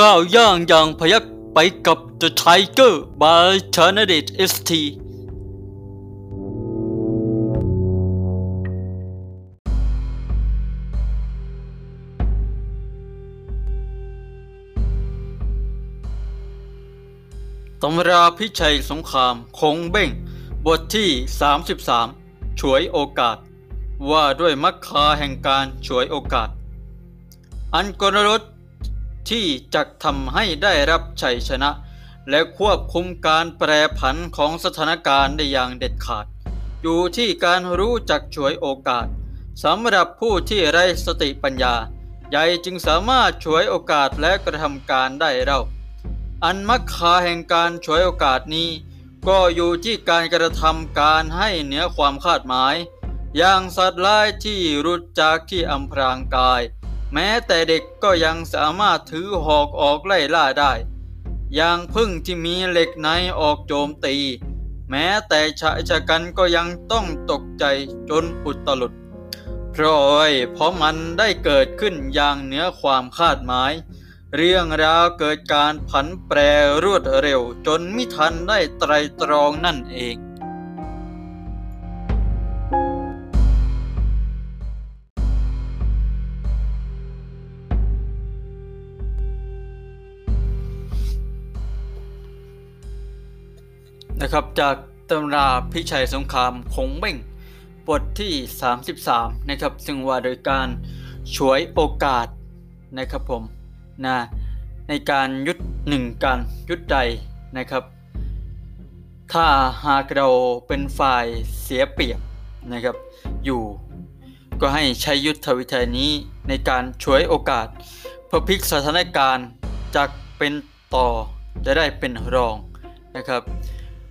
ก้าวย่างอย่างพยักไปกับ The Tiger by c h a n a d i t ST ตำราพิชัยสงครามคงเบ้ง บทที่ 33 ฉวยโอกาส ว่าด้วยมักคาแห่งการฉวยโอกาส อันกลรถ ที่จะทำให้ได้รับชัยชนะ และควบคุมการแปรผันของสถานการณ์ได้อย่างเด็ดขาด อยู่ที่การรู้จักฉวยโอกาสสำหรับผู้ที่ไร้สติปัญญา ใหญ่จึงสามารถฉวยโอกาสและกระทำการได้เรา อันมักคาแห่งการฉวยโอกาสนี้ ก็อยู่ที่การกระทำการให้เหนือความคาดหมาย อย่างสัตว์ร้ายที่รุดจากที่อำพรางกาย แม้แต่เด็กก็ยังสามารถถือหอกออกไล่ล่าได้ อย่างพึ่งที่มีเหล็กในออกโจมตี แม้แต่ชายชะกันก็ยังต้องตกใจจนอุตลุดเพราะอ้อยเพราะมันได้เกิดขึ้นอย่างเหนือความคาดหมาย เรื่องราวเกิดการผันแปรรวดเร็วจนไมิทันได้ไตรตรองนั่นเอง นะครับจากตำราพิชัยสงครามคงเบ้งบทที่ 33 นะครับ ซึ่งว่าโดยการฉวยโอกาสนะครับผมนะในการยุดหนึ่งการยุดใดนะครับ ถ้าหากเราเป็นฝ่ายเสียเปรียบนะครับ อยู่ก็ให้ใช้ยุทธวิธีนี้ในการฉวยโอกาส เพื่อพลิกสถานการณ์จากเป็นต่อจะได้เป็นรองนะครับ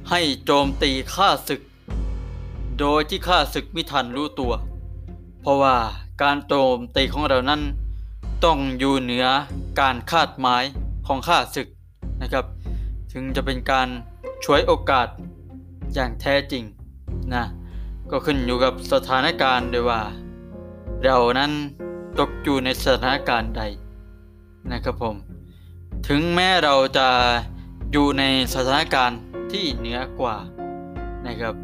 ให้โจมตีข้าศึก โดยที่ข้าศึกไม่ทันรู้ตัว เพราะว่าการโจมตีของเรานั้น ต้องอยู่เหนือการคาดหมายของข้าศึกนะครับ ถึงจะเป็นการช่วยโอกาสอย่างแท้จริงนะก็ขึ้นอยู่กับสถานการณ์ด้วยว่า เรานั้นตกอยู่ในสถานการณ์ใดนะครับผม ถึงแม้เราจะ อยู่ในสถานการณ์ที่เหนือกว่านะครับ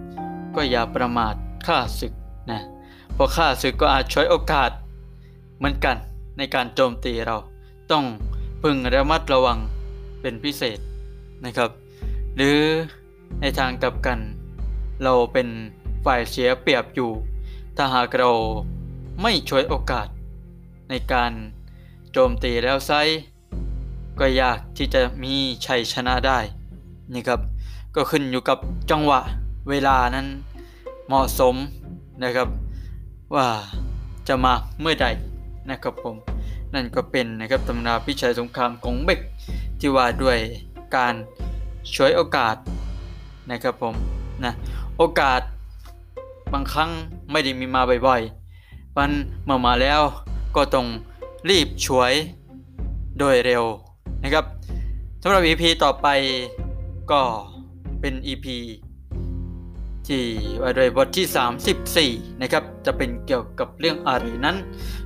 ก็อย่าประมาทข้าศึกนะเพราะข้าศึกก็อาจใช้โอกาสเหมือนกันในการโจมตีเรา ต้องพึงระมัดระวังเป็นพิเศษนะครับ หรือในทางกลับกัน เราเป็นฝ่ายเสียเปรียบอยู่ ถ้าหากเราไม่ช่วยโอกาสในการโจมตีแล้วไซ ก็ยากที่จะมีชัยชนะได้นี่ครับก็ขึ้นอยู่กับจังหวะเวลานั้นเหมาะสมนะครับ ว่าจะมาเมื่อใดนะครับผมนั่นก็เป็นนะครับตำราพิชัยสงครามของเบกที่ว่าด้วยการช่วยโอกาสนะครับผมนะโอกาสบางครั้งไม่ได้มีมาบ่อยๆมันเมื่อมาแล้วก็ต้องรีบช่วยโดยเร็ว นะครับสำหรับ EP ต่อไปก็เป็น EP ที่ว่าด้วยบทที่ 34 นะครับ จะเป็นเกี่ยวกับเรื่องอะไรนั้น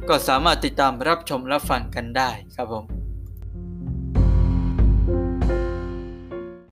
ก็สามารถติดตามรับชมรับฟังกันได้ครับผม